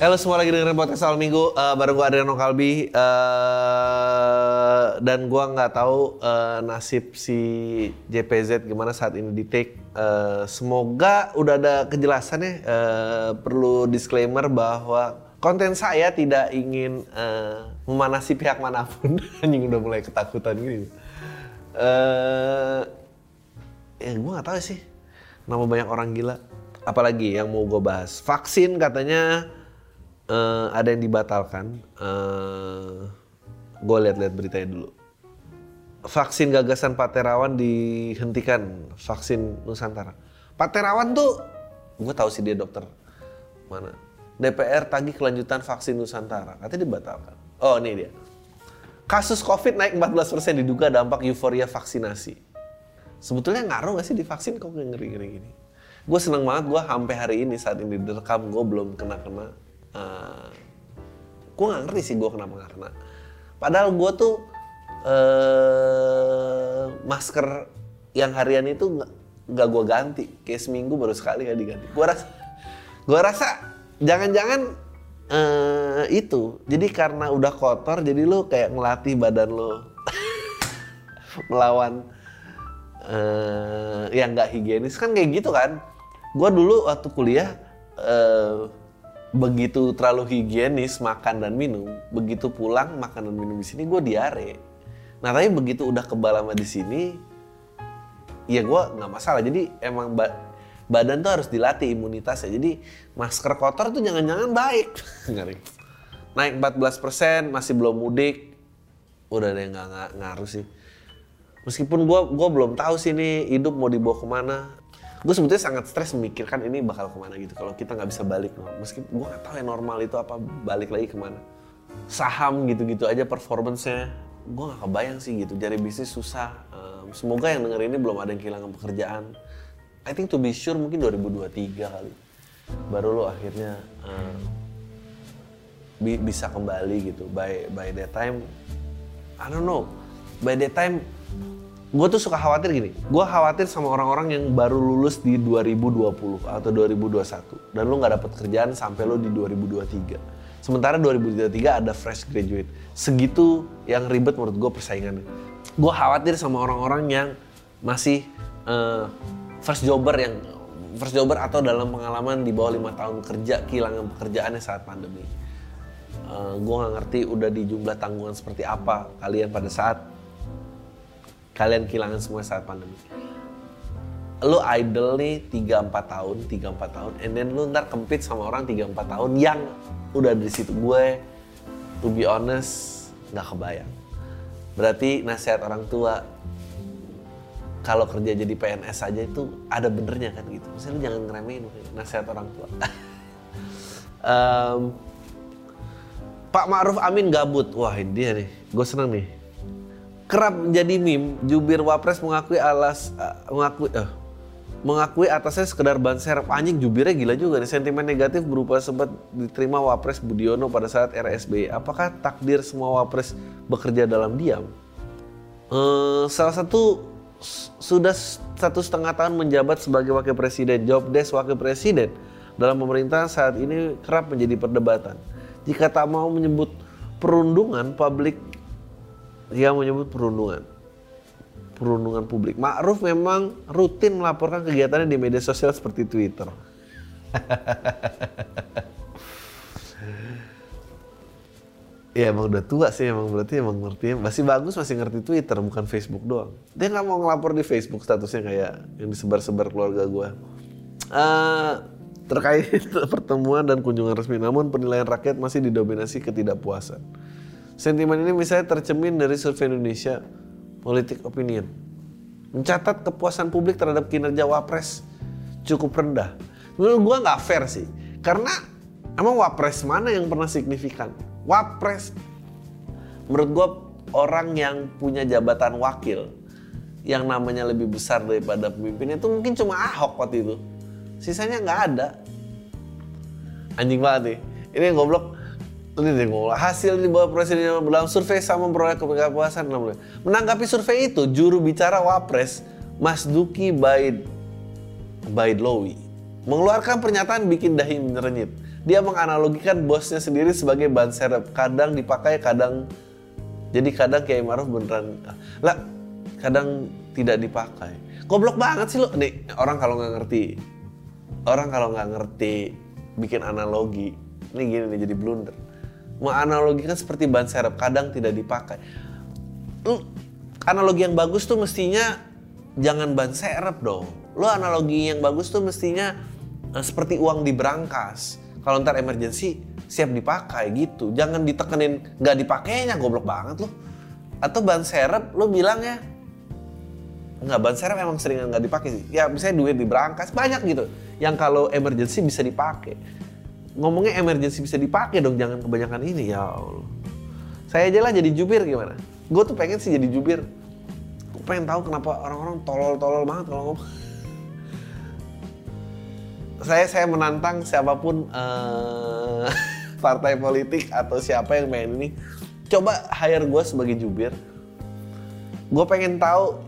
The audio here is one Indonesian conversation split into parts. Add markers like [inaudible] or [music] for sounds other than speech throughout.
Halo semua lagi dengerin podcast awal minggu uh, bareng gue Adriano Kalbi uh, dan gue nggak tahu uh, nasib si JPZ gimana saat ini di take. Uh, semoga udah ada kejelasan ya. Uh, perlu disclaimer bahwa konten saya tidak ingin uh, memanasi pihak mana pun. [laughs] Anjing udah mulai ketakutan gini. Uh, ya gue nggak tahu sih. Nama banyak orang gila. Apalagi yang mau gue bahas. Vaksin katanya uh, ada yang dibatalkan. Uh, gue lihat-lihat beritanya dulu. Vaksin gagasan Pak Terawan dihentikan. Vaksin Nusantara. Pak Terawan tuh, gue tahu sih dia dokter mana. DPR tagih kelanjutan vaksin Nusantara. Katanya dibatalkan. Oh ini dia. Kasus COVID naik 14% diduga dampak euforia vaksinasi. Sebetulnya ngaruh gak sih di vaksin kok ngeri-ngeri gini? Gue seneng banget gue sampai hari ini saat ini direkam gue belum kena-kena uh, gue nggak ngerti sih gue kenapa nggak padahal gue tuh uh, masker yang harian itu nggak gue ganti. Kayak seminggu baru sekali gak diganti. Gue rasa gue rasa jangan-jangan uh, itu. Jadi karena udah kotor jadi lo kayak ngelatih badan lo [laughs] melawan uh, yang nggak higienis. Kan kayak gitu kan. Gue dulu waktu kuliah uh, begitu terlalu higienis makan dan minum, begitu pulang makan dan minum di sini gue diare. Nah tapi begitu udah kebal sama di sini, ya gue nggak masalah. Jadi emang ba badan tuh harus dilatih imunitasnya. Jadi masker kotor tuh jangan-jangan baik. [laughs] Naik 14% masih belum mudik, udah deh nggak ngaruh sih. Meskipun gue gua belum tahu sih ini hidup mau dibawa ke mana gue sebetulnya sangat stres memikirkan ini bakal ke mana gitu kalau kita nggak bisa balik meski gue nggak tahu yang normal itu apa balik lagi ke mana. Saham gitu-gitu aja performancenya gue nggak kebayang sih gitu. Jadi bisnis susah. Um, semoga yang denger ini belum ada yang kehilangan pekerjaan. I think to be sure mungkin 2023 kali. Baru lo akhirnya um, bi bisa kembali gitu. By by that time I don't know. By that time gue tuh suka khawatir gini, gue khawatir sama orang-orang yang baru lulus di 2020 atau 2021 dan lu nggak dapet kerjaan sampai lu di 2023. Sementara 2023 ada fresh graduate. Segitu yang ribet menurut gue persaingannya. Gue khawatir sama orang-orang yang masih uh, first jobber yang first jobber atau dalam pengalaman di bawah lima tahun kerja kehilangan pekerjaannya saat pandemi. Uh, gue nggak ngerti udah di jumlah tanggungan seperti apa kalian pada saat kalian kehilangan semua saat pandemi. Lu idol nih 3-4 tahun 3-4 tahun and then lu ntar compete sama orang 3-4 tahun yang udah di situ gue to be honest nggak kebayang. Berarti nasihat orang tua kalau kerja jadi PNS aja itu ada benernya kan gitu. Maksudnya lu jangan ngeremehin nasihat orang tua. [laughs] Um, Pak Ma'ruf Amin gabut. Wah ini dia nih. Gue seneng nih kerap menjadi meme. Jubir wapres mengakui alas uh, mengakui uh, mengakui atasnya sekedar ban serep anjing jubirnya gila juga nih. Sentimen negatif berupa sempat diterima wapres Budiono pada saat RSB apakah takdir semua wapres bekerja dalam diam? Uh, salah satu sudah satu setengah tahun menjabat sebagai wakil presiden. Job desk wakil presiden dalam pemerintahan saat ini kerap menjadi perdebatan. Jika tak mau menyebut perundungan publik dia menyebut perundungan. Perundungan publik. Ma'ruf memang rutin melaporkan kegiatannya di media sosial seperti Twitter. [laughs] ya emang udah tua sih emang berarti emang ngerti masih bagus masih ngerti Twitter bukan Facebook doang dia nggak mau ngelapor di Facebook statusnya kayak yang disebar-sebar keluarga gue uh, terkait [laughs] pertemuan dan kunjungan resmi namun penilaian rakyat masih didominasi ketidakpuasan Sentimen ini misalnya tercemin dari survei Indonesia Politik Opinion. mencatat kepuasan publik terhadap kinerja Wapres cukup rendah. Menurut gua nggak fair sih, karena emang Wapres mana yang pernah signifikan? Wapres, menurut gua orang yang punya jabatan wakil yang namanya lebih besar daripada pemimpin itu mungkin cuma Ahok waktu itu. Sisanya nggak ada. Anjing banget nih. Ini yang goblok. Ini deh goblok. Hasil di bawah presiden dalam survei sama memperoleh kepuasan. Menanggapi survei itu, juru bicara Wapres, Mas Duki Baid, Baidlowi, mengeluarkan pernyataan bikin dahi merenyit. Dia menganalogikan bosnya sendiri sebagai ban serep. Kadang dipakai, kadang... Jadi kadang Kiai Maruf beneran... Lah, kadang tidak dipakai. Goblok banget sih lo. Nih, orang kalau nggak ngerti, orang kalau nggak ngerti bikin analogi, ini gini nih jadi blunder. Menganalogikan seperti ban serep, kadang tidak dipakai. Analogi yang bagus tuh mestinya jangan ban serep dong. Lo analogi yang bagus tuh mestinya uh, seperti uang di berangkas. Kalau ntar emergency siap dipakai gitu. Jangan ditekenin nggak dipakainya goblok banget lo. Atau ban serep lo bilang ya nggak ban serep emang sering nggak dipakai sih. Ya misalnya duit di berangkas banyak gitu. Yang kalau emergency bisa dipakai. Ngomongnya emergency bisa dipakai dong, jangan kebanyakan ini ya Allah. Saya aja lah jadi jubir gimana? Gue tuh pengen sih jadi jubir. Gue pengen tahu kenapa orang-orang tolol-tolol banget kalau ngomong. Saya saya menantang siapa pun uh, [laughs] partai politik atau siapa yang main ini. Coba hire gue sebagai jubir. Gue pengen tahu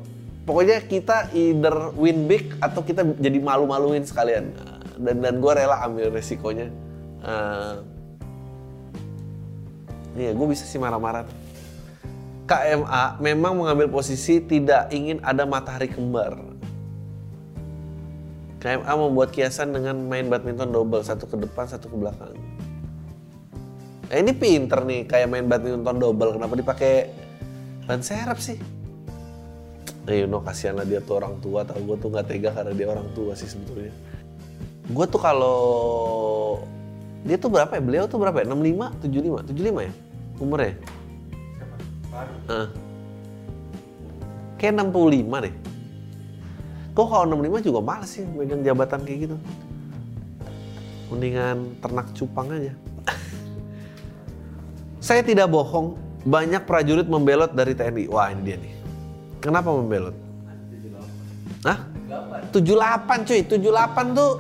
pokoknya kita either win big atau kita jadi malu-maluin sekalian dan dan gue rela ambil resikonya uh, iya gue bisa sih marah-marah KMA memang mengambil posisi tidak ingin ada matahari kembar. KMA membuat kiasan dengan main badminton double satu ke depan satu ke belakang. Nah, ini pinter nih kayak main badminton double kenapa dipakai ban serep sih? Eh you know kasihan lah dia tuh orang tua tau gue tuh nggak tega karena dia orang tua sih sebetulnya. Gue tuh kalau dia tuh berapa ya? Beliau tuh berapa ya? 65 75 75 ya? Umurnya? Uh. kayak 65 deh. Kok kalau 65 juga males sih megang jabatan kayak gitu? Mendingan ternak cupang aja. [laughs] Saya tidak bohong. Banyak prajurit membelot dari TNI wah ini dia nih. Kenapa membelot? Hah? 78 cuy, 78 tuh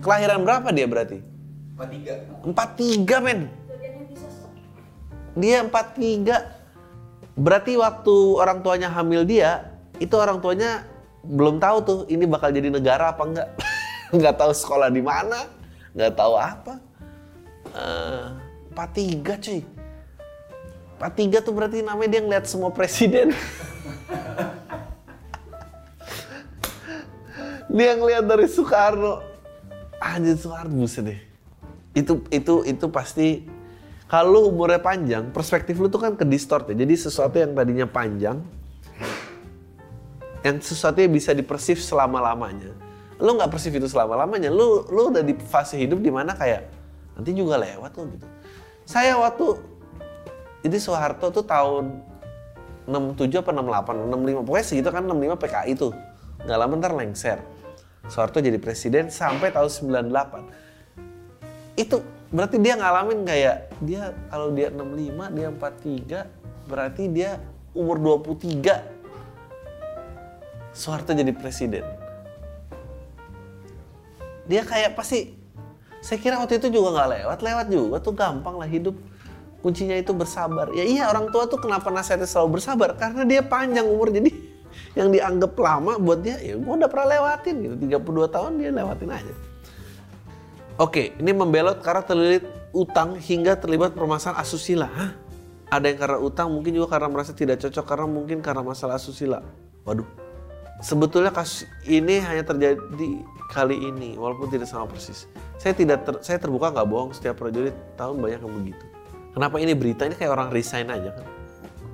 kelahiran berapa dia berarti? 43. 43 men. Dia 43. Berarti waktu orang tuanya hamil dia, itu orang tuanya belum tahu tuh ini bakal jadi negara apa enggak. [laughs] Enggak tahu sekolah di mana, enggak tahu apa. Uh, 43 cuy. 43 tuh berarti namanya dia ngeliat semua presiden. [laughs] dia ngeliat dari Soekarno. Anjir Soekarno buset deh. Itu itu itu pasti kalau umurnya panjang, perspektif lu tuh kan ke distort ya. Jadi sesuatu yang tadinya panjang yang sesuatu yang bisa dipersif selama-lamanya. Lu nggak persif itu selama-lamanya. Lu lu udah di fase hidup di mana kayak nanti juga lewat loh gitu. Saya waktu jadi Soeharto tuh tahun 67 apa 68, 65, pokoknya segitu kan 65 PKI tuh. Nggak lama ntar lengser. Soeharto jadi presiden sampai tahun 98. Itu berarti dia ngalamin kayak dia kalau dia 65, dia 43, berarti dia umur 23. Soeharto jadi presiden. Dia kayak pasti, saya kira waktu itu juga nggak lewat, lewat juga tuh gampang lah hidup kuncinya itu bersabar. Ya iya orang tua tuh kenapa nasihatnya selalu bersabar? Karena dia panjang umur jadi yang dianggap lama buat dia ya gue udah pernah lewatin gitu 32 tahun dia lewatin aja. Oke, ini membelot karena terlilit utang hingga terlibat permasalahan asusila. Hah? Ada yang karena utang, mungkin juga karena merasa tidak cocok, karena mungkin karena masalah asusila. Waduh, sebetulnya kasus ini hanya terjadi kali ini, walaupun tidak sama persis. Saya tidak ter, saya terbuka nggak bohong, setiap prajurit tahun banyak yang begitu. Kenapa ini berita ini kayak orang resign aja kan?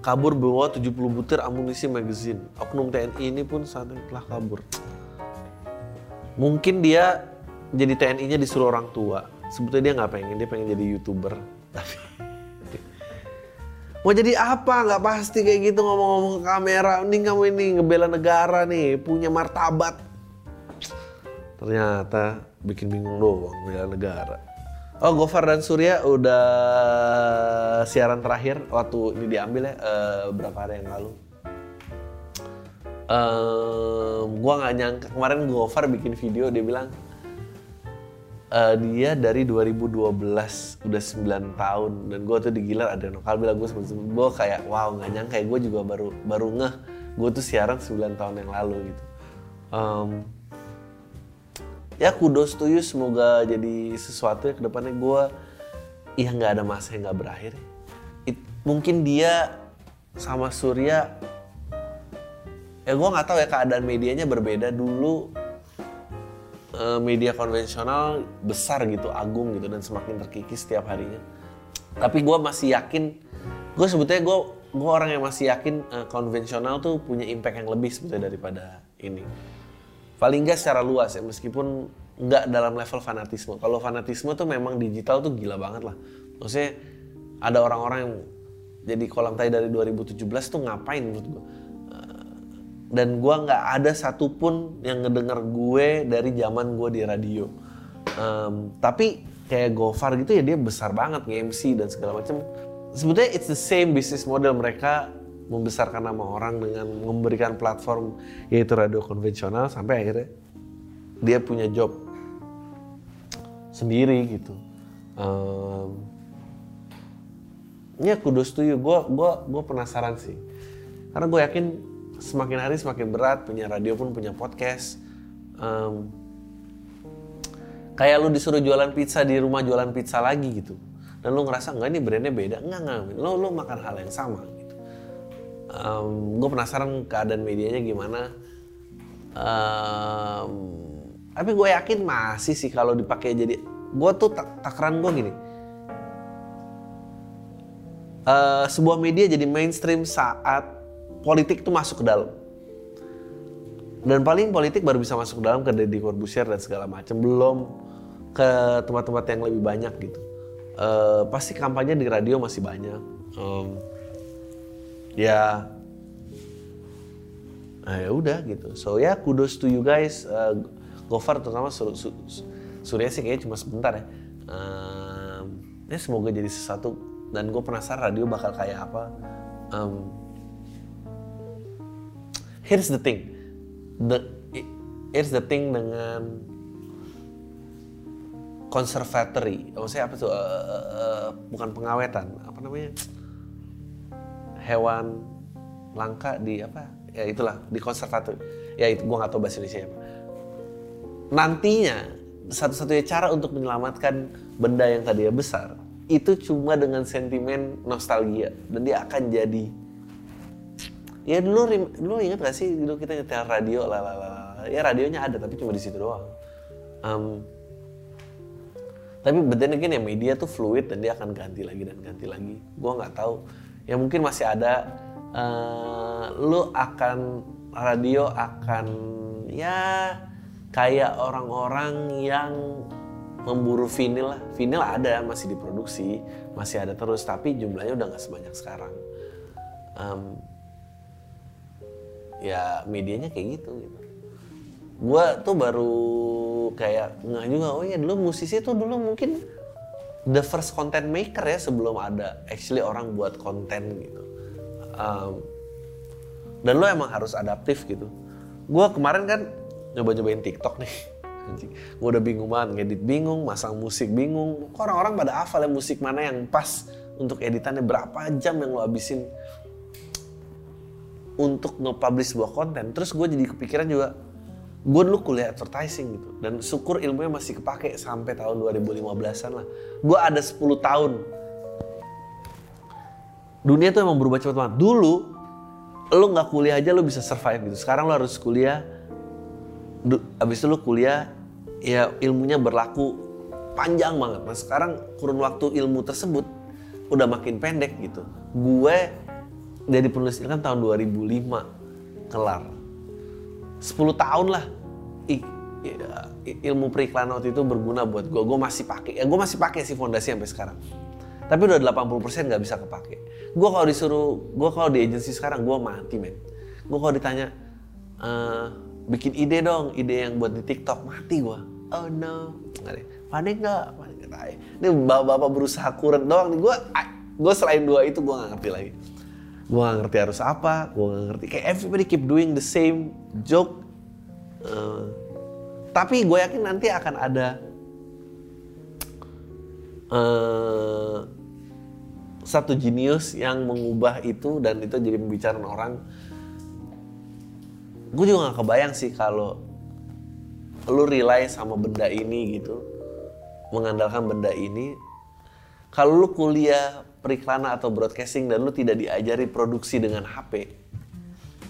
Kabur bawa 70 butir amunisi magazine. Oknum TNI ini pun saat telah kabur. Mungkin dia jadi TNI-nya disuruh orang tua. Sebetulnya dia nggak pengen, dia pengen jadi youtuber. [laughs] Mau jadi apa nggak pasti kayak gitu ngomong-ngomong ke kamera ini kamu ini ngebela negara nih punya martabat ternyata bikin bingung doang bela negara oh Gofar dan Surya udah siaran terakhir waktu ini diambil ya uh, berapa hari yang lalu? Um, gua nggak nyangka. Kemarin Gofar bikin video dia bilang uh, dia dari 2012 udah 9 tahun. Dan gue tuh digilar ada nokal bilang gue sebelum gue kayak wow nggak nyangka gue juga baru baru ngeh. Gue tuh siaran 9 tahun yang lalu gitu. Um, ya kudos to you semoga jadi sesuatu ya ke depannya gue ya nggak ada masa yang nggak berakhir It, mungkin dia sama Surya ya gue nggak tahu ya keadaan medianya berbeda dulu Eh, media konvensional besar gitu, agung gitu dan semakin terkikis setiap harinya. Tapi gue masih yakin, gue sebetulnya gue gue orang yang masih yakin uh, konvensional tuh punya impact yang lebih sebetulnya daripada ini. Paling nggak secara luas ya, meskipun nggak dalam level fanatisme. Kalau fanatisme tuh memang digital tuh gila banget lah. Maksudnya ada orang-orang yang jadi kolam tai dari 2017 tuh ngapain menurut gue dan gue nggak ada satupun yang ngedenger gue dari zaman gue di radio um, tapi kayak Gofar gitu ya dia besar banget nge-MC dan segala macam sebetulnya it's the same business model mereka membesarkan nama orang dengan memberikan platform yaitu radio konvensional sampai akhirnya dia punya job sendiri gitu. Um, ya kudus tuh gue gua gue penasaran sih. Karena gue yakin semakin hari semakin berat punya radio pun punya podcast. Um, kayak lu disuruh jualan pizza di rumah jualan pizza lagi gitu. Dan lu ngerasa enggak ini brandnya beda. Enggak enggak. Lu lu makan hal yang sama um, gue penasaran keadaan medianya gimana um, tapi gue yakin masih sih kalau dipakai jadi gue tuh tak takaran gue gini uh, sebuah media jadi mainstream saat politik itu masuk ke dalam. Dan paling politik baru bisa masuk ke dalam ke Deddy Corbuzier dan segala macam. Belum ke tempat-tempat yang lebih banyak gitu. Uh, pasti kampanye di radio masih banyak. Um, ya, nah ya udah gitu. So ya kudos to you guys. Uh, Gofar terutama Sur Sur Surya sih kayaknya cuma sebentar ya. Um, ya semoga jadi sesuatu dan gue penasaran radio bakal kayak apa. Um, here's the thing the here's the thing dengan conservatory maksudnya apa tuh uh, uh, bukan pengawetan apa namanya hewan langka di apa? Ya itulah di konservatori ya itu gua nggak tahu bahasa Indonesia apa. Nantinya satu-satunya cara untuk menyelamatkan benda yang tadinya besar itu cuma dengan sentimen nostalgia. Dan dia akan jadi ya dulu dulu ingat gak sih? Dulu kita nyetel radio lah lah ya radionya ada tapi cuma di situ doang. Um, tapi beden again ya media tuh fluid dan dia akan ganti lagi dan ganti lagi. Gue nggak tahu ya mungkin masih ada. Uh, lu akan radio akan ya kayak orang-orang yang memburu vinil lah. Vinil ada masih diproduksi masih ada terus tapi jumlahnya udah nggak sebanyak sekarang. Um, ya medianya kayak gitu gitu. Gue tuh baru kayak nggak juga. Oh ya dulu musisi tuh dulu mungkin the first content maker ya sebelum ada actually orang buat konten gitu. Um, dan lo emang harus adaptif gitu. Gue kemarin kan nyoba-nyobain TikTok nih. [laughs] Gue udah bingung banget ngedit bingung masang musik bingung. Orang-orang pada hafal ya musik mana yang pas untuk editannya berapa jam yang lo habisin untuk nge-publish sebuah konten. Terus gue jadi kepikiran juga gue dulu kuliah advertising gitu. Dan syukur ilmunya masih kepake sampai tahun 2015an lah. Gue ada 10 tahun. Dunia tuh emang berubah cepat banget. Dulu lo nggak kuliah aja lo bisa survive gitu. Sekarang lo harus kuliah abis itu lo kuliah ya ilmunya berlaku panjang banget. Nah sekarang kurun waktu ilmu tersebut udah makin pendek gitu. Gue jadi penulis kan tahun 2005 kelar. 10 tahun lah ilmu periklanan waktu itu berguna buat gue gue masih pakai ya gue masih pakai sih fondasi sampai sekarang Tapi udah 80% nggak bisa kepake. Gue kalau disuruh, gue kalau di agency sekarang gue mati men. Gue kalau ditanya, eh, bikin ide dong, ide yang buat di TikTok, mati gue. Oh no? Panik nggak. Ini bapak-bapak berusaha kurang doang nih. Gue, gue selain dua itu gue nggak ngerti lagi. Gue nggak ngerti harus apa, gue nggak ngerti. Kayak everybody keep doing the same joke. Eh, tapi gue yakin nanti akan ada eh, satu jenius yang mengubah itu dan itu jadi pembicaraan orang. Gue juga gak kebayang sih kalau lu rely sama benda ini gitu, mengandalkan benda ini. Kalau lu kuliah periklanan atau broadcasting dan lu tidak diajari produksi dengan HP,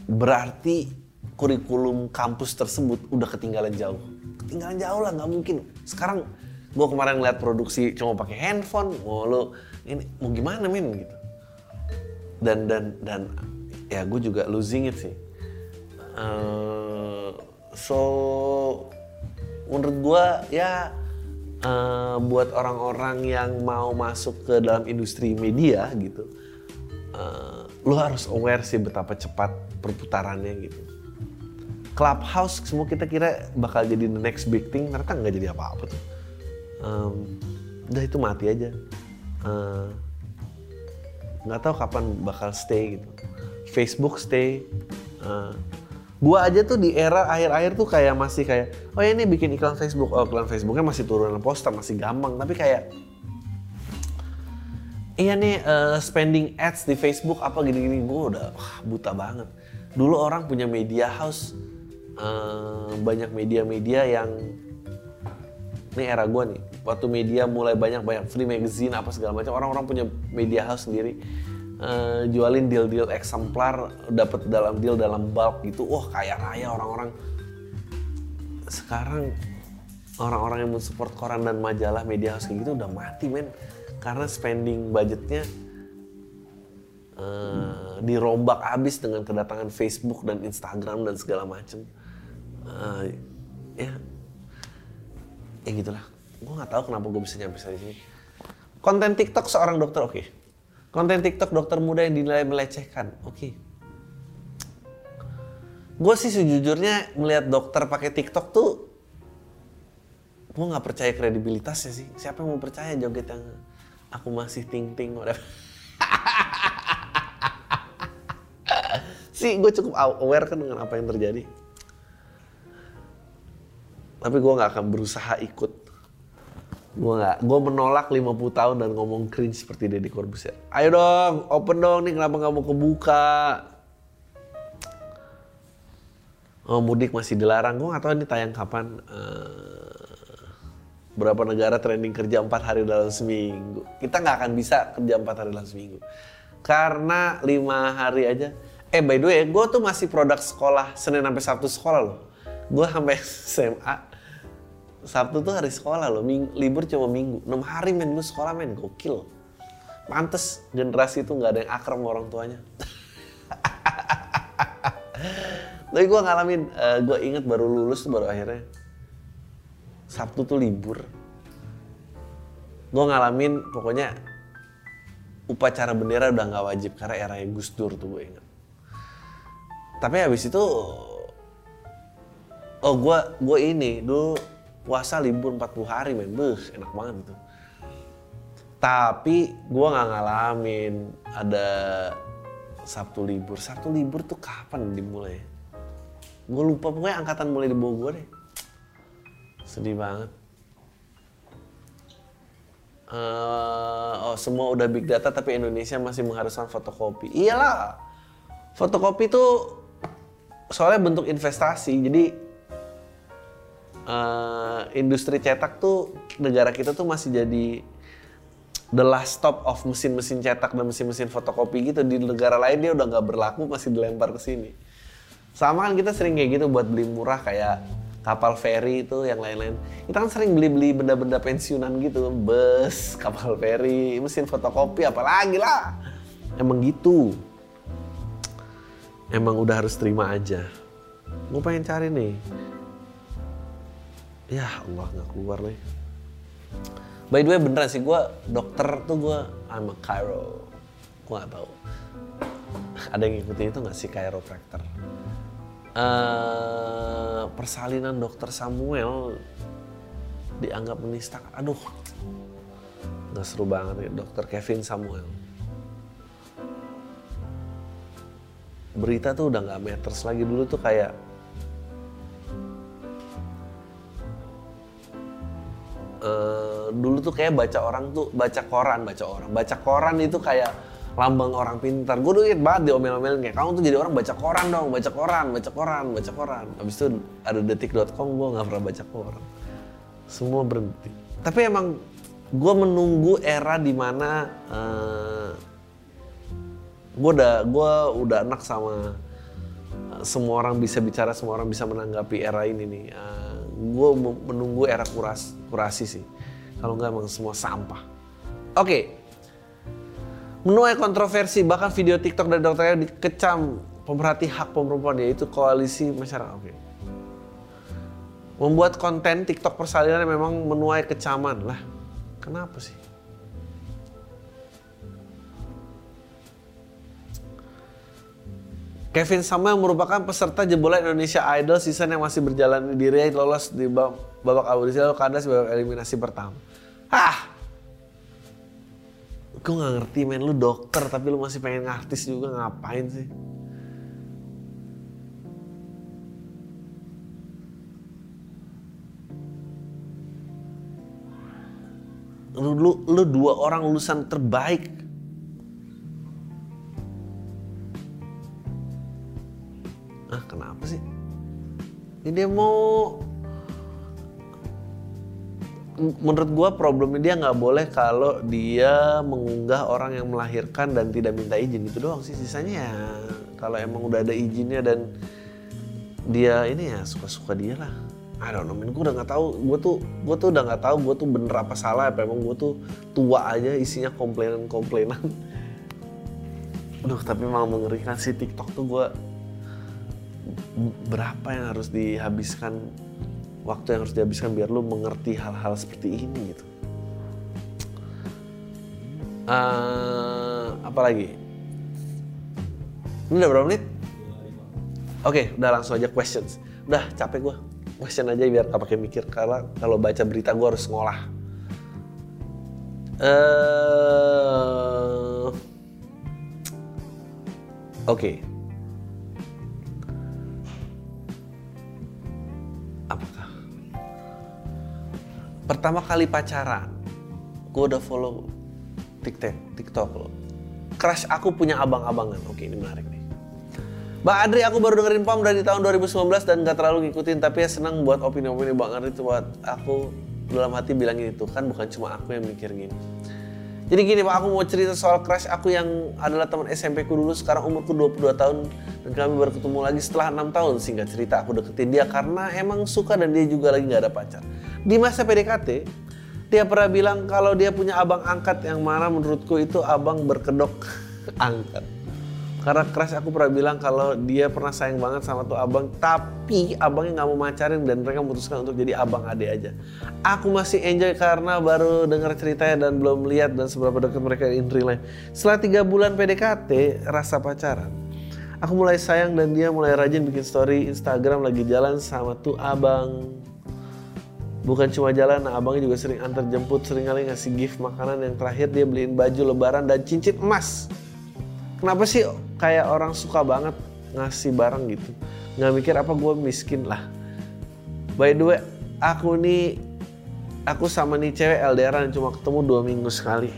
berarti kurikulum kampus tersebut udah ketinggalan jauh. Ketinggalan jauh lah, nggak mungkin. Sekarang gue kemarin ngeliat produksi cuma pakai handphone, mau lu ini mau gimana men gitu. Dan dan dan ya gue juga losing it sih. Uh, so menurut gue ya uh, buat orang-orang yang mau masuk ke dalam industri media gitu, uh, lu harus aware sih betapa cepat perputarannya gitu. Clubhouse semua kita kira bakal jadi the next big thing, ternyata nggak jadi apa-apa tuh. Um, udah itu mati aja. Uh, nggak tahu kapan bakal stay gitu. Facebook stay. Uh, gua aja tuh di era akhir-akhir tuh kayak masih kayak, oh ya ini bikin iklan Facebook, oh iklan Facebooknya masih turunan poster, masih gampang. Tapi kayak, iya nih uh, spending ads di Facebook apa gini-gini, gue udah wah, buta banget. Dulu orang punya media house, uh, banyak media-media yang ini era gue nih waktu media mulai banyak banyak free magazine apa segala macam orang-orang punya media house sendiri uh, jualin deal-deal eksemplar dapat dalam deal dalam bulk gitu. Wah kaya raya orang-orang. Sekarang orang-orang yang mensupport koran dan majalah media house kayak gitu udah mati men. Karena spending budgetnya uh, dirombak habis dengan kedatangan Facebook dan Instagram dan segala macam uh, ya. Ya gitulah. Gue nggak tahu kenapa gue bisa nyampe di sini. Konten TikTok seorang dokter oke. Okay. konten TikTok dokter muda yang dinilai melecehkan oke. Okay. gue sih sejujurnya melihat dokter pakai TikTok tuh gue nggak percaya kredibilitasnya sih. Siapa yang mau percaya joget yang aku masih ting ting whatever. [laughs] Sih gue cukup aware kan dengan apa yang terjadi tapi gue nggak akan berusaha ikut. Gue nggak gue menolak 50 tahun dan ngomong cringe seperti Deddy Corbuzier. Ayo dong open dong nih kenapa nggak mau kebuka? Oh mudik masih dilarang. Gue nggak tahu ini tayang kapan. Uh, berapa negara trending kerja empat hari dalam seminggu. Kita nggak akan bisa kerja empat hari dalam seminggu. Karena lima hari aja. Eh by the way gue tuh masih produk sekolah senin sampai sabtu sekolah loh. Gue sampai [laughs] SMA Sabtu tuh hari sekolah loh, Ming, libur cuma minggu. 6 hari men lu sekolah men, gokil. Pantes generasi itu nggak ada yang akrab sama orang tuanya. [laughs] Tapi gue ngalamin, uh, gue inget baru lulus tuh baru akhirnya. Sabtu tuh libur. Gue ngalamin pokoknya upacara bendera udah nggak wajib karena era Gus Dur tuh gue inget. Tapi habis itu oh gue gue ini dulu puasa libur 40 hari men. Beuh enak banget gitu tapi gue nggak ngalamin ada Sabtu libur. Sabtu libur tuh kapan dimulai? Gue lupa pokoknya angkatan mulai di Bogor deh. Sedih banget. Uh, oh semua udah big data tapi Indonesia masih mengharuskan fotokopi. Iyalah fotokopi tuh soalnya bentuk investasi. Jadi uh, industri cetak tuh negara kita tuh masih jadi the last stop of mesin-mesin cetak dan mesin-mesin fotokopi gitu. Di negara lain dia udah nggak berlaku masih dilempar ke sini. Sama kan kita sering kayak gitu buat beli murah kayak kapal feri itu yang lain-lain. Kita kan sering beli-beli benda-benda pensiunan gitu bus kapal feri mesin fotokopi apalagi lah. Emang gitu. Emang udah harus terima aja. Gue pengen cari nih ya Allah nggak keluar nih By the way beneran sih gue dokter tuh gue I'm a chiro. Gue gak tahu. Ada yang ngikutin itu gak sih chiropractor? Uh, persalinan dokter Samuel dianggap menistakan. Aduh, nggak seru banget ya dokter Kevin Samuel. Berita tuh udah nggak meters lagi dulu tuh kayak uh, dulu tuh kayak baca orang tuh baca koran baca orang. Baca koran itu kayak lambang orang pintar. Gue dulu banget diomel-omelin kayak kamu tuh jadi orang baca koran dong baca koran baca koran baca koran. Abis itu ada detik.com gue nggak pernah baca koran. Semua berhenti. Tapi emang gue menunggu era di mana uh, eh, gue udah gue udah enak sama uh, semua orang bisa bicara semua orang bisa menanggapi era ini nih. Uh, gue menunggu era kuras kurasi sih kalau nggak emang semua sampah oke okay menuai kontroversi bahkan video TikTok dari dokternya dikecam pemerhati hak perempuan yaitu koalisi masyarakat. Oke. Membuat konten TikTok persalinan memang menuai kecaman lah. Kenapa sih? Kevin Samuel merupakan peserta jebolan Indonesia Idol season yang masih berjalan di diri lolos di babak audisi lalu kandas babak eliminasi pertama. Hah, gue gak ngerti men. Lu dokter tapi lu masih pengen ngartis juga. Ngapain sih? Lu, lu, lu dua orang lulusan terbaik ah kenapa sih? Ini dia mau menurut gua problemnya dia nggak boleh kalau dia mengunggah orang yang melahirkan dan tidak minta izin. Itu doang sih sisanya ya. Kalau emang udah ada izinnya dan dia ini ya suka-suka dia lah. I don't know, gue udah nggak tahu, gue tuh, gue tuh udah nggak tahu, gue tuh bener apa salah, apa emang gue tuh tua aja isinya komplainan-komplainan. Aduh, tapi malah mengerikan si TikTok tuh gue berapa yang harus dihabiskan waktu yang harus dihabiskan biar lu mengerti hal-hal seperti ini gitu. Uh, apa lagi? Ini udah berapa menit? Oke, okay, udah langsung aja questions. Udah capek gue. Question aja biar gak pakai mikir karena kalau baca berita gue harus ngolah. Uh, Oke. Pertama kali pacaran, gue udah follow TikTok, TikTok lo. Crush aku punya abang-abangan. Oke, ini menarik nih. Mbak Adri, aku baru dengerin PAM dari tahun 2019 dan gak terlalu ngikutin, tapi ya senang buat opini-opini Bang Adri buat aku dalam hati bilang itu kan bukan cuma aku yang mikir gini. Jadi gini Pak, aku mau cerita soal crush aku yang adalah teman SMP ku dulu, sekarang umurku 22 tahun dan kami baru ketemu lagi setelah 6 tahun. Singkat cerita aku deketin dia karena emang suka dan dia juga lagi gak ada pacar. Di masa PDKT, dia pernah bilang kalau dia punya abang angkat yang mana menurutku itu abang berkedok [laughs] angkat. Karena keras aku pernah bilang kalau dia pernah sayang banget sama tuh abang, tapi abangnya nggak mau macarin dan mereka memutuskan untuk jadi abang ade aja. Aku masih enjoy karena baru dengar ceritanya dan belum lihat dan seberapa dekat mereka in real life. Setelah tiga bulan PDKT, rasa pacaran, aku mulai sayang dan dia mulai rajin bikin story Instagram lagi jalan sama tuh abang. Bukan cuma jalan, nah abangnya juga sering antar jemput, sering kali ngasih gift makanan yang terakhir dia beliin baju lebaran dan cincin emas. Kenapa sih kayak orang suka banget ngasih barang gitu? Nggak mikir apa gue miskin lah. By the way aku nih aku sama nih cewek LDRan cuma ketemu dua minggu sekali.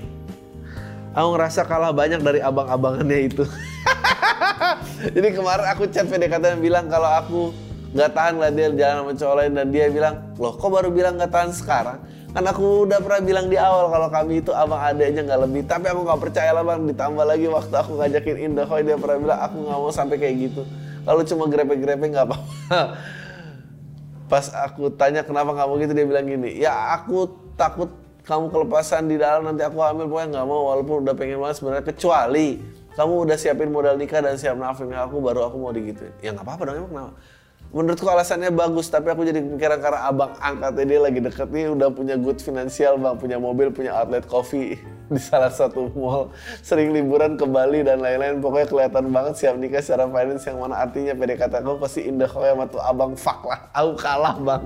Aku ngerasa kalah banyak dari abang-abangannya itu. [laughs] Jadi kemarin aku chat PDKT yang bilang kalau aku nggak tahan lah dia jalan sama cowok lain dan dia bilang loh kok baru bilang nggak tahan sekarang Kan aku udah pernah bilang di awal kalau kami itu abang adanya nggak lebih. Tapi aku nggak percaya lah bang. Ditambah lagi waktu aku ngajakin Indahoy dia pernah bilang aku nggak mau sampai kayak gitu. Kalau cuma grepe-grepe nggak apa-apa. [laughs] Pas aku tanya kenapa mau gitu dia bilang gini. Ya aku takut kamu kelepasan di dalam nanti aku hamil pokoknya nggak mau walaupun udah pengen banget sebenarnya kecuali kamu udah siapin modal nikah dan siap nafkah aku baru aku mau digituin. Ya nggak apa-apa dong emang kenapa? Menurutku alasannya bagus tapi aku jadi kepikiran karena abang angkatnya dia lagi deket nih udah punya good finansial bang punya mobil punya outlet coffee [laughs] di salah satu mall. Sering liburan ke Bali dan lain-lain pokoknya kelihatan banget siap nikah secara finance yang mana artinya. PDKT aku pasti indah kok sama tuh abang fuck lah aku kalah bang.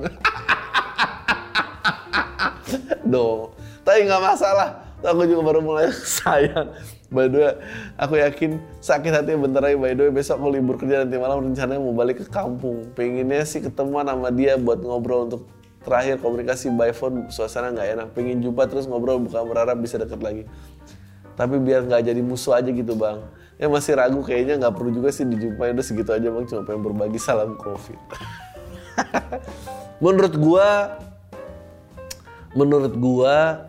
[laughs] Do tapi nggak masalah aku juga baru mulai [laughs] sayang By the way, aku yakin sakit hati bentar lagi by the way besok aku libur kerja nanti malam rencananya mau balik ke kampung. Pengennya sih ketemuan sama dia buat ngobrol untuk terakhir komunikasi by phone suasana nggak enak. Pengen jumpa terus ngobrol bukan berharap bisa deket lagi. Tapi biar nggak jadi musuh aja gitu bang. Ya masih ragu kayaknya nggak perlu juga sih dijumpain udah segitu aja bang cuma pengen berbagi salam covid. [laughs] menurut gua, menurut gua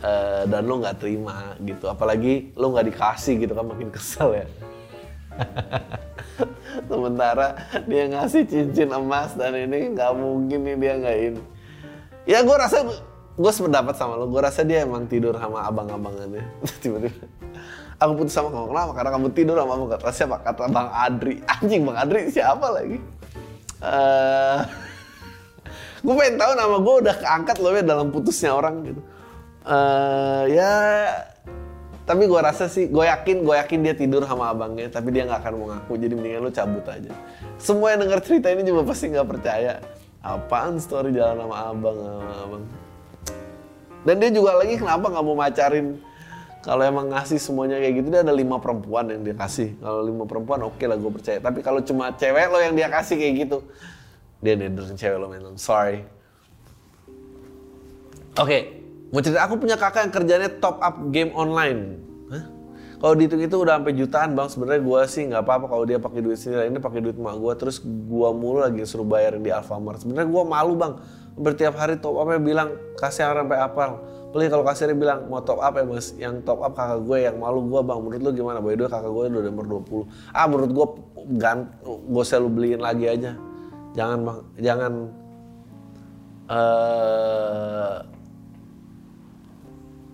uh, dan lo nggak terima gitu. Apalagi lo nggak dikasih gitu kan makin kesel ya. [laughs] Sementara dia ngasih cincin emas dan ini nggak mungkin nih dia nggak ini. Ya gue rasa gue sependapat sama lo. Gue rasa dia emang tidur sama abang-abangannya. [laughs] Tiba-tiba. Aku putus sama kamu. Kenapa? Karena kamu tidur sama kamu kata siapa? Kata bang Adri. [laughs] Anjing bang Adri siapa lagi? Uh, gue pengen tahu nama gue udah keangkat loh ya dalam putusnya orang gitu uh, ya tapi gue rasa sih gue yakin gue yakin dia tidur sama abangnya tapi dia nggak akan mau ngaku jadi mendingan lu cabut aja. Semua yang denger cerita ini juga pasti nggak percaya. Apaan story jalan sama abang sama abang? Dan dia juga lagi kenapa nggak mau macarin? Kalau emang ngasih semuanya kayak gitu dia ada lima perempuan yang dia kasih. Kalau lima perempuan oke okay lah gue percaya. Tapi kalau cuma cewek lo yang dia kasih kayak gitu dia nederin cewek lo men sorry. Oke. okay, Mau cerita, aku punya kakak yang kerjanya top up game online. Hah? Kalau dihitung itu udah sampai jutaan bang. Sebenarnya gue sih nggak apa-apa kalau dia pakai duit sendiri. Ini pakai duit mak gue. Terus gue mulu lagi suruh bayar di Alfamart. Sebenarnya gue malu bang. Bertiap hari top upnya bilang kasih orang sampai apal. Beli kalau kasirnya bilang mau top up ya mas. Yang top up kakak gue yang malu gue bang. Menurut lu gimana? By the kakak gue udah nomor 20. Ah menurut gue gan, gue selalu beliin lagi aja. Jangan bang, jangan. Uh,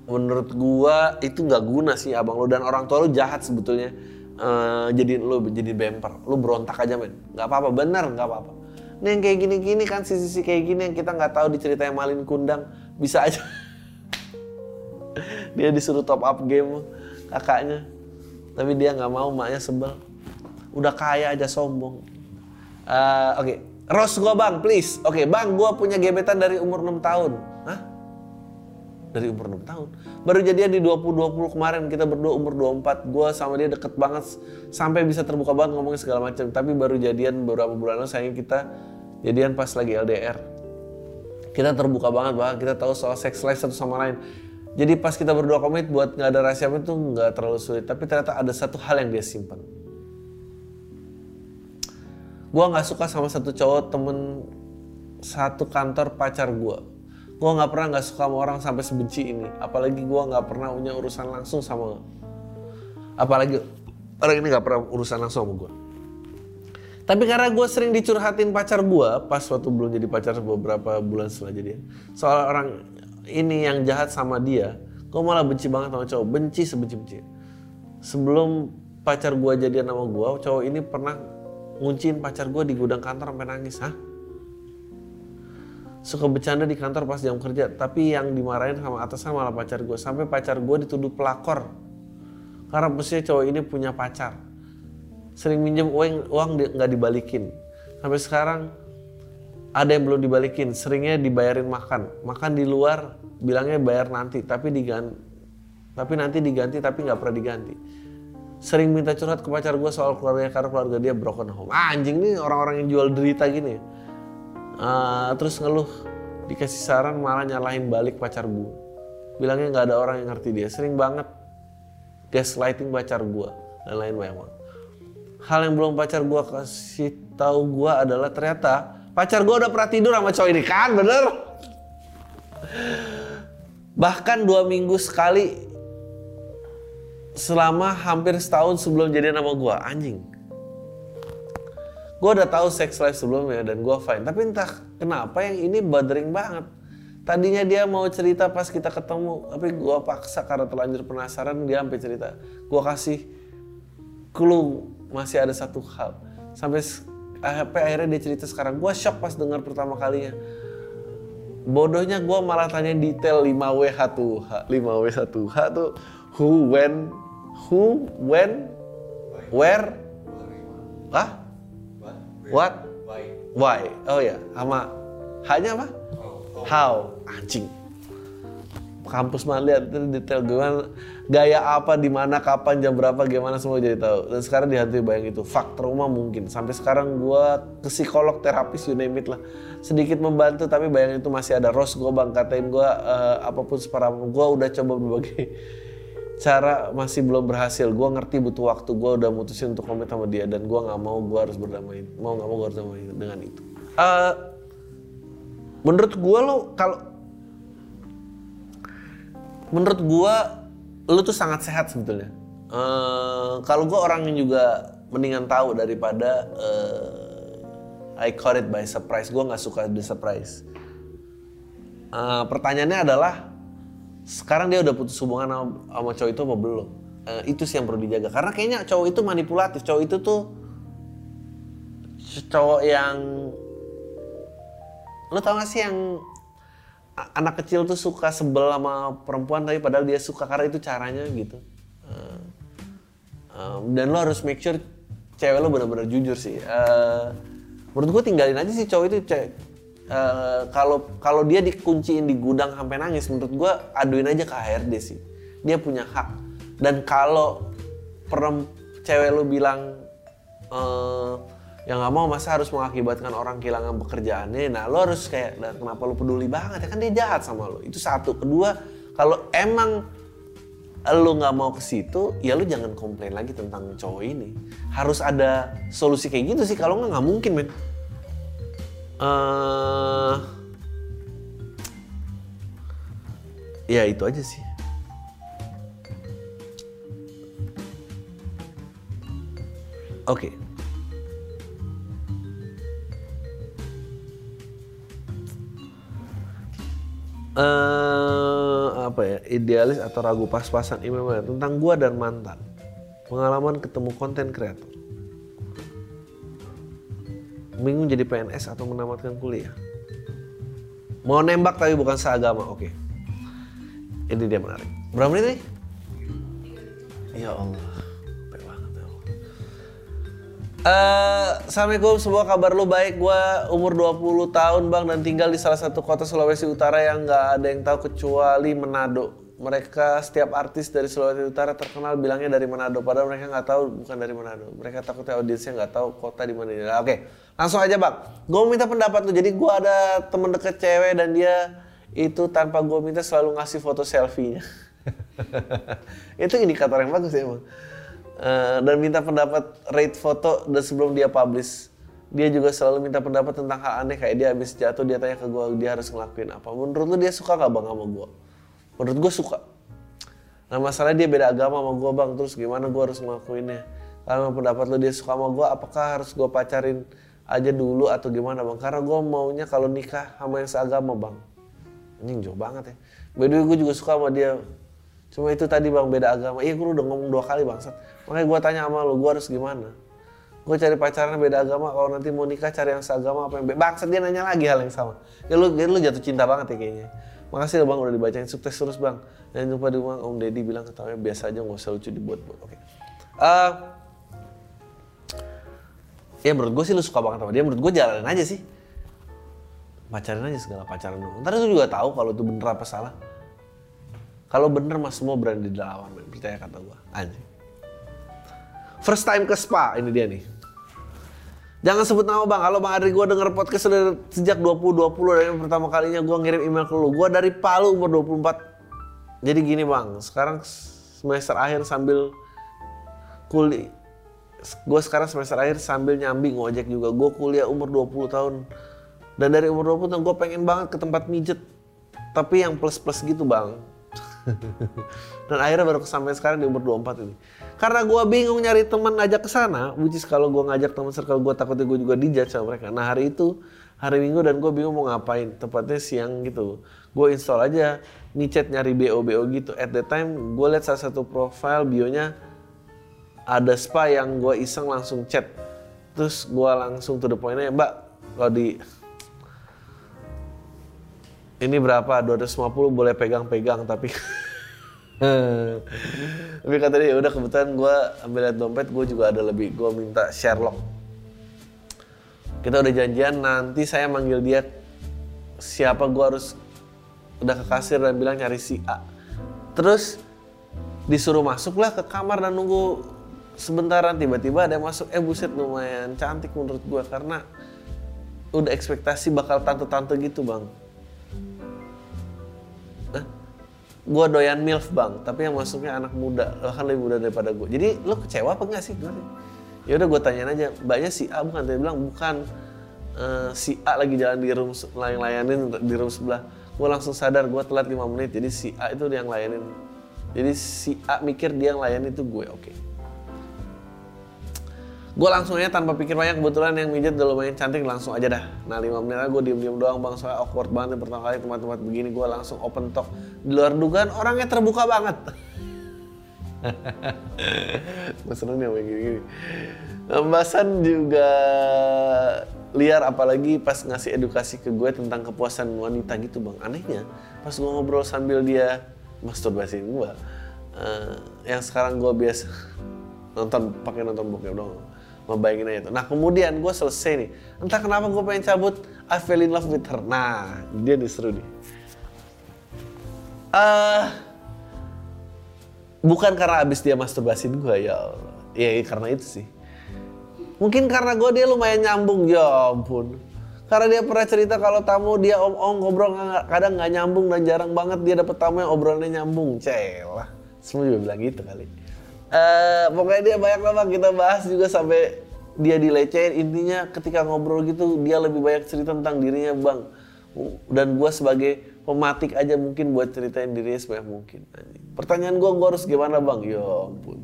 menurut gua itu nggak guna sih abang lo dan orang tua lo jahat sebetulnya. Uh, jadi lo jadi bemper. Lo berontak aja men. Nggak apa-apa. Bener nggak apa-apa. Nih yang kayak gini-gini kan sisi-sisi kayak gini yang kita nggak tahu di cerita malin kundang. Bisa aja. [laughs] Dia disuruh top up game kakaknya. Tapi dia nggak mau maknya sebel. Udah kaya aja sombong. Uh, oke. Okay. Ros gua bang please. Oke okay, bang gua punya gebetan dari umur 6 tahun. Hah? Dari umur 6 tahun. Baru jadian di 2020 kemarin kita berdua umur 24. Gue sama dia deket banget sampai bisa terbuka banget ngomongin segala macam. Tapi baru jadian beberapa bulan lalu sayang kita jadian pas lagi LDR. Kita terbuka banget bahwa kita tahu soal sex life satu sama lain. Jadi pas kita berdua komit buat nggak ada rahasia itu nggak terlalu sulit. Tapi ternyata ada satu hal yang dia simpan. Gue nggak suka sama satu cowok temen satu kantor pacar gue gue nggak pernah nggak suka sama orang sampai sebenci ini. Apalagi gue nggak pernah punya urusan langsung sama apalagi orang ini nggak pernah urusan langsung sama gue tapi karena gue sering dicurhatin pacar gue pas waktu belum jadi pacar beberapa bulan setelah jadi soal orang ini yang jahat sama dia gue malah benci banget sama cowok. Benci sebenci benci sebelum pacar gue jadian sama gue cowok ini pernah ngunciin pacar gue di gudang kantor sampai nangis hah suka bercanda di kantor pas jam kerja tapi yang dimarahin sama atasan malah pacar gue sampai pacar gue dituduh pelakor. Karena mestinya cowok ini punya pacar. Sering minjem uang uang nggak dibalikin. Sampai sekarang ada yang belum dibalikin. Seringnya dibayarin makan. Makan di luar bilangnya bayar nanti tapi diganti tapi nanti diganti tapi nggak pernah diganti. Sering minta curhat ke pacar gue soal keluarga karena keluarga dia broken home. Ah, anjing nih orang-orang yang jual derita gini ya uh, terus ngeluh dikasih saran malah nyalahin balik pacar gue bilangnya nggak ada orang yang ngerti dia. Sering banget gaslighting pacar gue dan lain banyak hal yang belum pacar gue kasih tahu gue adalah ternyata pacar gue udah pernah tidur sama cowok ini kan? Bener? Bahkan dua minggu sekali selama hampir setahun sebelum jadian sama gue anjing gue udah tahu sex life sebelumnya dan gue fine. Tapi entah kenapa yang ini bothering banget. Tadinya dia mau cerita pas kita ketemu tapi gue paksa karena terlanjur penasaran dia sampai cerita gue kasih clue masih ada satu hal. Sampai sampai akhirnya dia cerita sekarang. Gue shock pas dengar pertama kalinya. Bodohnya gue malah tanya detail 5W1H 5W1H tuh who when who when where? Ah What? Why? Why? Oh ya, sama hanya apa? How? Anjing. Kampus mah lihat itu detail gimana gaya apa di mana kapan jam berapa gimana semua jadi tahu dan sekarang dihantui bayang itu fak trauma mungkin sampai sekarang gua ke psikolog terapis you name it lah sedikit membantu tapi bayang itu masih ada Ros gua bang katain gua eh, apa pun separah gua udah coba berbagai cara masih belum berhasil. Gue ngerti butuh waktu. Gue udah mutusin untuk komit sama dia dan gue nggak mau gue harus berdamai. Mau nggak mau gue harus damai dengan itu. Eh, menurut gue lo kalau menurut gue lo tuh sangat sehat sebetulnya. Eh, kalau gue orang yang juga mendingan tahu daripada eh, I caught it by surprise. Gue nggak suka the surprise. Eh, pertanyaannya adalah sekarang dia udah putus hubungan sama, sama cowok itu apa belum? Eh, itu sih yang perlu dijaga karena kayaknya cowok itu manipulatif. Cowok itu tuh cowok yang lo tau gak sih yang anak kecil tuh suka sebel sama perempuan tapi padahal dia suka karena itu caranya gitu. Eh, em, dan lo harus make sure cewek lo benar-benar jujur sih. Eh, menurut gue tinggalin aja sih cowok itu cewek Eh, kalau kalau dia dikunciin di gudang sampai nangis menurut gua aduin aja ke HRD sih. Dia punya hak. Dan kalau perem cewek lu bilang eh ya nggak mau masa harus mengakibatkan orang kehilangan pekerjaannya? Nah lo harus kayak "Lah, kenapa lu peduli banget? Ya kan dia jahat sama lo itu satu. Kedua kalau emang lu nggak mau ke situ ya lu jangan komplain lagi tentang cowok ini. Harus ada solusi kayak gitu sih. Kalau nggak nggak mungkin men eh ya itu aja sih. Oke. eh apa ya idealis atau ragu pas-pasan email tentang gua dan mantan pengalaman ketemu konten kreator bingung jadi PNS atau menamatkan kuliah? Mau nembak tapi bukan seagama oke. Ini dia menarik. Berapa menit nih ya Allah capek banget ya Allah. Eh, Assalamualaikum, semua kabar lu baik. Gua umur 20 tahun bang dan tinggal di salah satu kota Sulawesi Utara yang nggak ada yang tahu kecuali Manado. Mereka setiap artis dari Sulawesi Utara terkenal bilangnya dari Manado, padahal mereka nggak tahu bukan dari Manado. Mereka takutnya audiensnya nggak tahu kota di mana ini. Oke, langsung aja bang. Gue minta pendapat lu. Jadi gua ada temen deket cewek dan dia itu tanpa gue minta selalu ngasih foto selfie-nya. [laughs] itu indikator yang bagus ya emang. Eh, dan minta pendapat rate foto dan sebelum dia publish. Dia juga selalu minta pendapat tentang hal aneh kayak dia habis jatuh dia tanya ke gue dia harus ngelakuin apa. Menurut lu dia suka gak bang sama gue? Menurut gue suka. Nah masalahnya dia beda agama sama gue bang, terus gimana gue harus ngelakuinnya? Kalau pendapat lu dia suka sama gue, apakah harus gue pacarin aja dulu atau gimana bang? Karena gue maunya kalau nikah sama yang seagama bang. Anjing jauh banget ya. By the way gue juga suka sama dia. Cuma itu tadi bang beda agama. Iya gue udah ngomong dua kali bangsat. Makanya gue tanya sama lu, gue harus gimana? Gue cari pacaran beda agama, kalau nanti mau nikah cari yang seagama apa yang beda. Bangsat dia nanya lagi hal yang sama. Ya lu, ya lu jatuh cinta banget ya kayaknya. Makasih ya bang udah dibacain, sukses terus bang. Jangan lupa di rumah Om Deddy bilang ketawanya biasa aja nggak usah lucu dibuat-buat. Oke. Eh, ya menurut gue sih lu suka banget sama dia, menurut gue jalanin aja sih. Pacarin aja segala pacaran dulu. Ntar lu juga tahu kalau itu bener apa salah. Kalau bener mas semua berani dilawan, percaya kata gua. Anjing. First time ke spa, ini dia nih. Jangan sebut nama bang, kalau bang Adri gua denger podcast sudah sejak 2020 dan yang pertama kalinya gua ngirim email ke lu. Gua dari Palu umur 24. Jadi gini bang, sekarang semester akhir sambil kuliah gue sekarang semester akhir sambil nyambi ngojek juga. Gue kuliah umur 20 tahun. Dan dari umur 20 tahun gue pengen banget ke tempat mijet. Tapi yang plus-plus gitu bang. [laughs] Dan akhirnya baru sampai sekarang di umur 24 ini. Karena gue bingung nyari teman ngajak ke sana, which is kalau gue ngajak teman circle gue takutnya gue juga dijudge sama mereka. Nah hari itu hari Minggu dan gue bingung mau ngapain. Tepatnya siang gitu. Gue install aja ngechat nyari BO BO gitu. At that time gue lihat salah satu profile bionya ada spa yang gue iseng langsung chat. Terus gue langsung to the point aja, Mbak, kalau di ini berapa 250 boleh pegang-pegang tapi [laughs] [laughs] tapi kata dia udah kebetulan gue ambil lihat dompet gue juga ada lebih gue minta Sherlock. Kita udah janjian nanti saya manggil dia siapa gue harus udah ke kasir dan bilang nyari si A. Terus disuruh masuklah ke kamar dan nunggu sebentaran tiba-tiba ada yang masuk. Eh buset lumayan cantik menurut gue karena udah ekspektasi bakal tante-tante gitu bang gue doyan milf bang. Tapi yang masuknya anak muda bahkan lebih muda daripada gue jadi lo kecewa apa enggak sih? Gue ya udah gue tanyain aja. Mbaknya si A bukan? Dia bilang bukan. Uh, si A lagi jalan di room lain layanin di room sebelah. Gue langsung sadar gue telat 5 menit. Jadi si A itu yang layanin. Jadi si A mikir dia yang layanin itu gue. Oke. okay gue langsung aja tanpa pikir banyak kebetulan yang mijet udah lumayan cantik langsung aja dah. Nah lima menit aja gue diem diem doang bang. Soalnya awkward banget yang pertama kali tempat-tempat begini gue langsung open talk. Di luar dugaan orangnya terbuka banget. [laughs] Gue seneng nih gini-gini. Pembahasan juga liar apalagi pas ngasih edukasi ke gue tentang kepuasan wanita gitu bang. Anehnya pas gue ngobrol sambil dia masturbasi gue uh, yang sekarang gue biasa [laughs] nonton pakai nonton bokep dong ngebayangin aja tuh. Nah kemudian gue selesai nih. Entah kenapa gue pengen cabut I fell in love with her. Nah dia disuruh nih. Uh, bukan karena abis dia masturbasin gue ya Allah. Ya, ya karena itu sih. Mungkin karena gue dia lumayan nyambung ya ampun. Karena dia pernah cerita kalau tamu dia om-om ngobrol kadang nggak nyambung dan jarang banget dia dapet tamu yang obrolannya nyambung. Celah. Semua juga bilang gitu kali. Uh, pokoknya dia banyak lah bang. Kita bahas juga sampai dia dilecehin. Intinya ketika ngobrol gitu dia lebih banyak cerita tentang dirinya bang. Dan gue sebagai pematik aja mungkin buat ceritain dirinya sebanyak mungkin pertanyaan gue gue harus gimana bang? Ya ampun.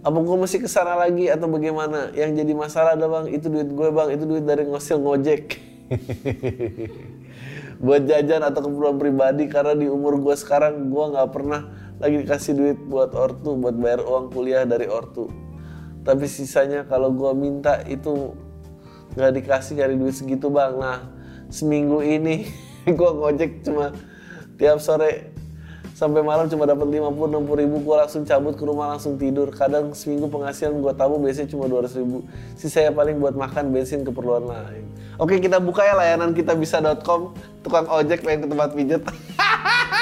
Apa gue masih ke sana lagi atau bagaimana? Yang jadi masalah ada bang itu duit gue bang. Itu duit dari ngosil ngojek. [laughs] Buat jajan atau keperluan pribadi. Karena di umur gue sekarang gue nggak pernah lagi dikasih duit buat ortu buat bayar uang kuliah dari ortu. Tapi sisanya kalau gue minta itu nggak dikasih cari duit segitu bang. Nah seminggu ini [laughs] gue ngojek cuma tiap sore sampai malam cuma dapat 50 60 ribu. Gue langsung cabut ke rumah langsung tidur. Kadang seminggu penghasilan gue tabu biasanya cuma 200 ribu. Sisanya paling buat makan bensin keperluan lain. Oke kita buka ya layanan kita bisa.com tukang ojek yang ke tempat pijet [laughs]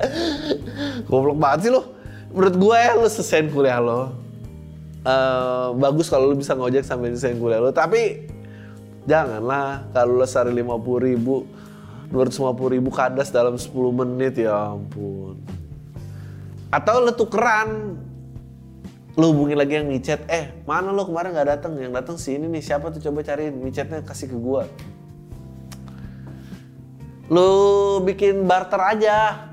[laughs] Goblok banget sih lo. Menurut gue ya lo selesai kuliah lo. Uh, bagus kalau lo bisa ngojek sambil selesai kuliah lo. Tapi janganlah kalau lo sehari 50 ribu, 250 ribu kadas dalam 10 menit ya ampun. Atau lo tukeran, lo hubungi lagi yang micet, eh mana lo kemarin nggak datang? Yang datang si ini nih siapa tuh coba cariin micetnya kasih ke gue. Lo bikin barter aja,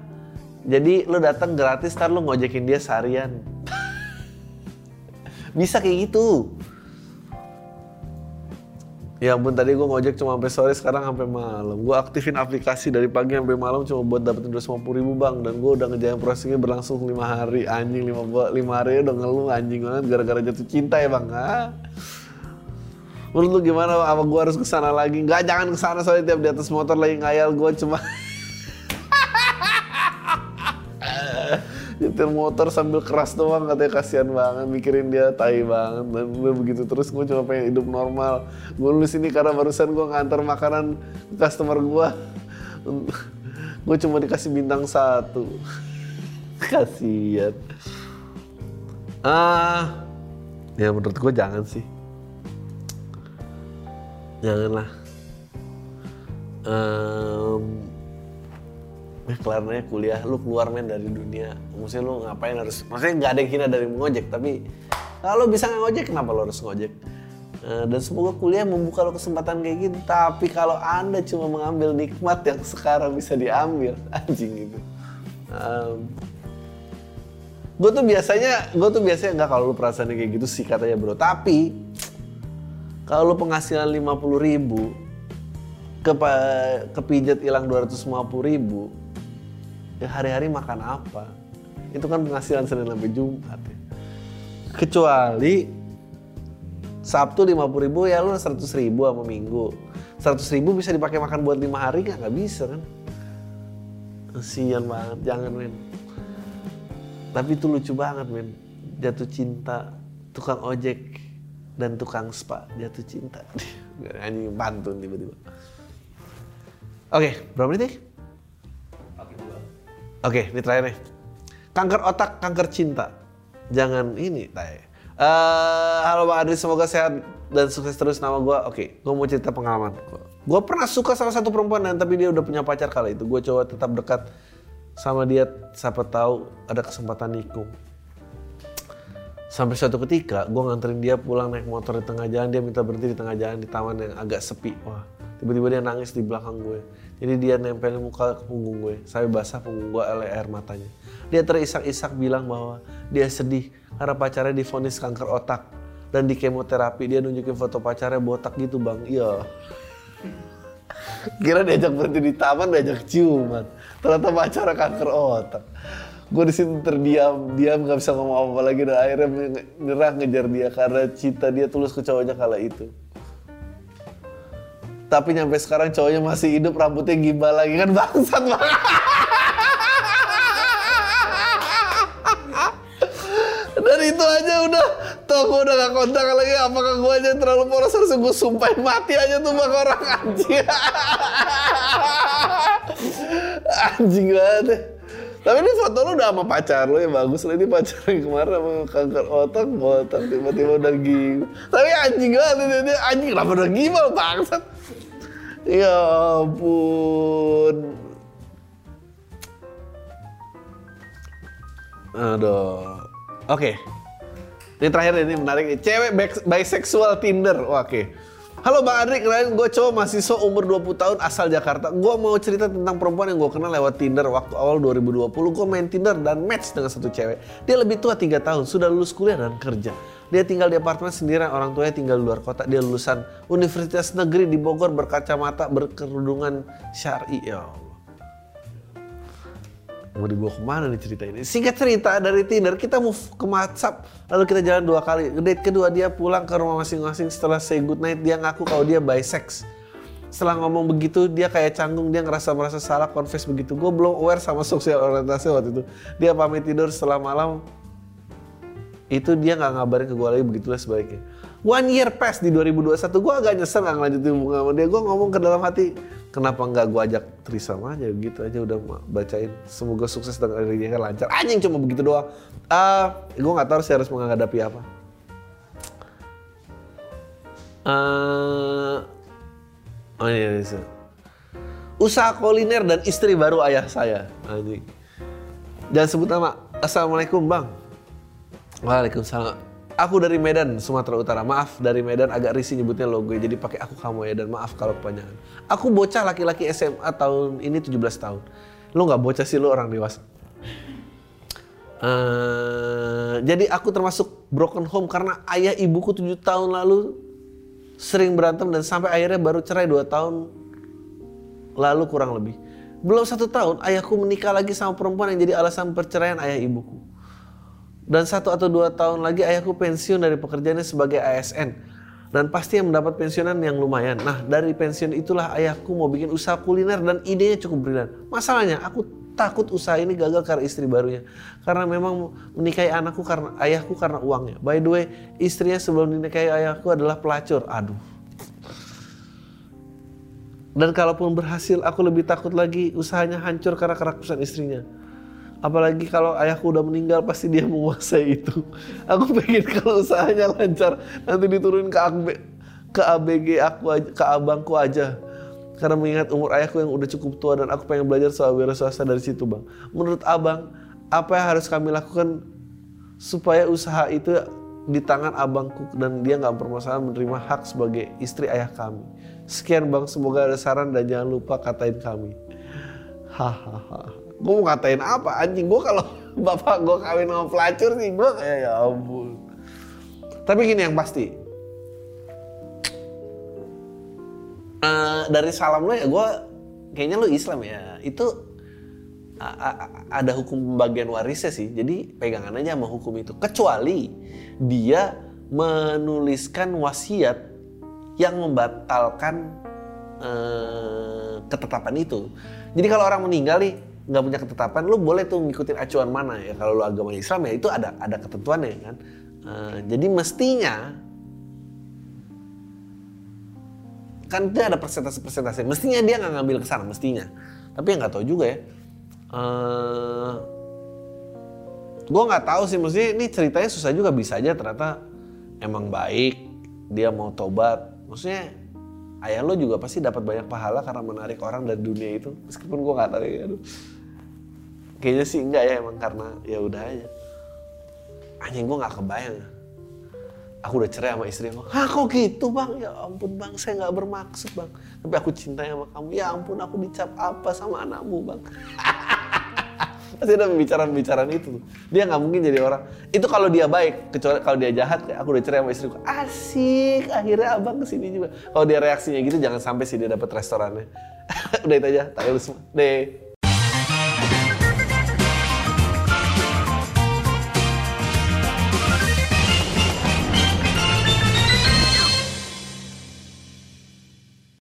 jadi lu datang gratis, ntar lu ngojekin dia seharian. Bisa kayak gitu. Ya ampun tadi gue ngojek cuma sampai sore sekarang sampai malam. Gue aktifin aplikasi dari pagi sampai malam cuma buat dapetin 250 ribu bang. Dan gue udah ngejalan prosesnya berlangsung lima hari. Anjing lima, lima hari udah ngeluh anjing banget gara-gara jatuh cinta ya bang. Ah. Menurut lu gimana? Apa gue harus ke sana lagi? Enggak jangan ke sana soalnya tiap di atas motor lagi ngayal gue cuma [laughs] nyetir motor sambil keras doang katanya kasihan banget mikirin dia tai banget. Dan gue begitu terus gue cuma pengen hidup normal. Gue lulus ini karena barusan gue ngantar makanan ke customer gue [laughs] gue cuma dikasih bintang satu. [laughs] Kasihan. Ah ya menurut gue jangan sih. Janganlah. Um, kelarnya kuliah lu keluar men dari dunia maksudnya lu ngapain harus maksudnya nggak ada yang hina dari mengojek tapi Kalau bisa ngojek, kenapa lo harus ngojek? Eh, dan semoga kuliah membuka lo kesempatan kayak gitu. Tapi kalau anda cuma mengambil nikmat yang sekarang bisa diambil, [laughs] anjing gitu. Um, gue tuh biasanya, gue tuh biasanya nggak kalau lu perasaan kayak gitu sih katanya bro. Tapi kalau lu penghasilan 50 ribu, ke kepijat hilang 250 ribu, ya hari-hari makan apa? Itu kan penghasilan Senin sampai Jumat ya. Kecuali Sabtu 50 ribu ya lu 100 ribu sama minggu. 100 ribu bisa dipakai makan buat lima hari nggak? Nggak bisa kan? Kasian banget, jangan men. Tapi itu lucu banget men. Jatuh cinta, tukang ojek dan tukang spa jatuh cinta. [laughs] Ini pantun tiba-tiba. Oke, berapa menit nih? Oke, ini terakhir nih. Kanker otak, kanker cinta. Jangan ini, tay. Uh, halo Bang Adri, semoga sehat dan sukses terus nama gue. Oke, gue mau cerita pengalaman. Gue pernah suka sama satu perempuan dan tapi dia udah punya pacar kala itu. Gue coba tetap dekat sama dia, siapa tahu ada kesempatan nikung. Sampai suatu ketika, gue nganterin dia pulang naik motor di tengah jalan, dia minta berhenti di tengah jalan di taman yang agak sepi. Wah, tiba-tiba dia nangis di belakang gue. Jadi dia nempelin muka ke punggung gue, sampai basah punggung gue oleh air matanya. Dia terisak-isak bilang bahwa dia sedih karena pacarnya difonis kanker otak dan di kemoterapi. Dia nunjukin foto pacarnya botak gitu bang. Iya. Kira diajak berhenti di taman diajak ciuman. Ternyata pacarnya kanker otak. Gue di sini terdiam. Diam nggak bisa ngomong apa, lagi. Dan akhirnya nyerah ngejar dia karena cinta dia tulus ke cowoknya kala itu tapi nyampe sekarang cowoknya masih hidup rambutnya gimbal lagi kan bangsat banget Dan itu aja udah, toh gue udah gak kontak lagi. Apakah gue aja terlalu polos harus gue sumpahin mati aja tuh bang orang anjing. [laughs] anjing banget. Tapi ini foto lu udah sama pacar lu ya bagus lah ini pacar yang kemarin sama kanker otak botak tiba-tiba udah gini. Tapi anjing banget ini anjing kenapa udah gimana bangsat. Ya ampun. Aduh. Oke. Okay. Ini terakhir ini menarik. Cewek bisexual Tinder. Oke. Okay. Halo Bang Adri, kenalin gue cowok mahasiswa umur 20 tahun asal Jakarta. Gue mau cerita tentang perempuan yang gue kenal lewat Tinder waktu awal 2020. Gue main Tinder dan match dengan satu cewek. Dia lebih tua 3 tahun, sudah lulus kuliah dan kerja. Dia tinggal di apartemen sendirian, orang tuanya tinggal di luar kota. Dia lulusan Universitas Negeri di Bogor berkacamata berkerudungan syari. Ya mau dibawa ke mana nih cerita ini? Singkat cerita dari Tinder kita move ke WhatsApp, lalu kita jalan dua kali. Date kedua dia pulang ke rumah masing-masing setelah say good night dia ngaku kalau dia bisex. Setelah ngomong begitu dia kayak canggung dia ngerasa merasa salah confess begitu. Gue belum aware sama sosial orientasi waktu itu. Dia pamit tidur setelah malam itu dia nggak ngabarin ke gue lagi begitulah sebaiknya. One year pass di 2021 gue agak nyesel nggak ngelanjutin hubungan sama dia. Gue ngomong ke dalam hati kenapa nggak gue ajak Trisam aja? Gitu aja udah bacain. Semoga sukses dan kan lancar. Anjing cuma begitu doang. Uh, gue nggak tahu sih harus menghadapi apa. Uh, oh iya, iya usaha kuliner dan istri baru ayah saya. Anjing. Jangan sebut nama. Assalamualaikum bang. Waalaikumsalam Aku dari Medan, Sumatera Utara. Maaf dari Medan agak risih nyebutnya logo jadi pakai aku kamu ya dan maaf kalau kepanjangan. Aku bocah laki-laki SMA tahun ini 17 tahun. Lo nggak bocah sih lo orang dewasa. Uh, jadi aku termasuk broken home karena ayah ibuku 7 tahun lalu sering berantem dan sampai akhirnya baru cerai 2 tahun lalu kurang lebih. Belum satu tahun ayahku menikah lagi sama perempuan yang jadi alasan perceraian ayah ibuku. Dan satu atau dua tahun lagi ayahku pensiun dari pekerjaannya sebagai ASN. Dan pasti yang mendapat pensiunan yang lumayan. Nah dari pensiun itulah ayahku mau bikin usaha kuliner dan idenya cukup brilian. Masalahnya aku takut usaha ini gagal karena istri barunya. Karena memang menikahi anakku karena ayahku karena uangnya. By the way, istrinya sebelum dinikahi ayahku adalah pelacur. Aduh. Dan kalaupun berhasil, aku lebih takut lagi usahanya hancur karena kerakusan istrinya. Apalagi kalau ayahku udah meninggal pasti dia menguasai itu. Aku pengen kalau usahanya lancar nanti diturunin ke AB, ke ABG aku aja, ke abangku aja. Karena mengingat umur ayahku yang udah cukup tua dan aku pengen belajar soal wira swasta dari situ bang. Menurut abang, apa yang harus kami lakukan supaya usaha itu di tangan abangku dan dia nggak bermasalah menerima hak sebagai istri ayah kami. Sekian bang, semoga ada saran dan jangan lupa katain kami. Hahaha. Gue mau katain apa anjing? Gue kalau [laughs] bapak gue kawin sama pelacur sih gue kayak ya ampun. Tapi gini yang pasti. Uh, dari salam lo ya gue kayaknya lo Islam ya. Itu ada hukum pembagian warisnya sih. Jadi pegangan aja sama hukum itu. Kecuali dia menuliskan wasiat yang membatalkan eh, ketetapan itu. Jadi kalau orang meninggal nih nggak punya ketetapan, lu boleh tuh ngikutin acuan mana ya. Kalau lu agama Islam ya itu ada ada ketentuannya kan. Eh, jadi mestinya kan dia ada persentase-persentase. Mestinya dia nggak ngambil ke sana, mestinya. Tapi nggak tahu juga ya uh, eh, gue nggak tahu sih maksudnya ini ceritanya susah juga bisa aja ternyata emang baik dia mau tobat maksudnya ayah lo juga pasti dapat banyak pahala karena menarik orang dari dunia itu meskipun gue nggak tahu ya aduh kayaknya sih enggak ya emang karena ya udah aja. Anjing gue nggak kebayang. Aku udah cerai sama istri aku ah kok gitu bang? Ya ampun bang saya nggak bermaksud bang. Tapi aku cinta sama kamu. Ya ampun aku dicap apa sama anakmu bang? [laughs] Pasti ada pembicaraan-pembicaraan itu. Dia nggak mungkin jadi orang. Itu kalau dia baik kecuali kalau dia jahat ya aku udah cerai sama istriku asik akhirnya abang ke sini juga. Kalau dia reaksinya gitu jangan sampai sih dia dapat restorannya. [laughs] Udah itu aja tahu semua. Deh